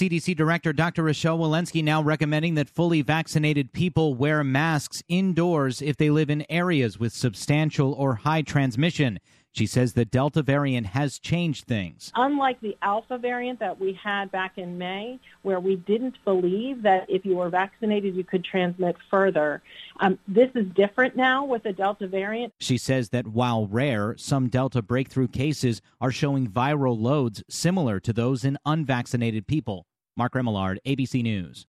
CDC Director Dr. Rochelle Walensky now recommending that fully vaccinated people wear masks indoors if they live in areas with substantial or high transmission. She says the Delta variant has changed things. Unlike the Alpha variant that we had back in May, where we didn't believe that if you were vaccinated you could transmit further, um, this is different now with the Delta variant. She says that while rare, some Delta breakthrough cases are showing viral loads similar to those in unvaccinated people. Mark Remillard, ABC News.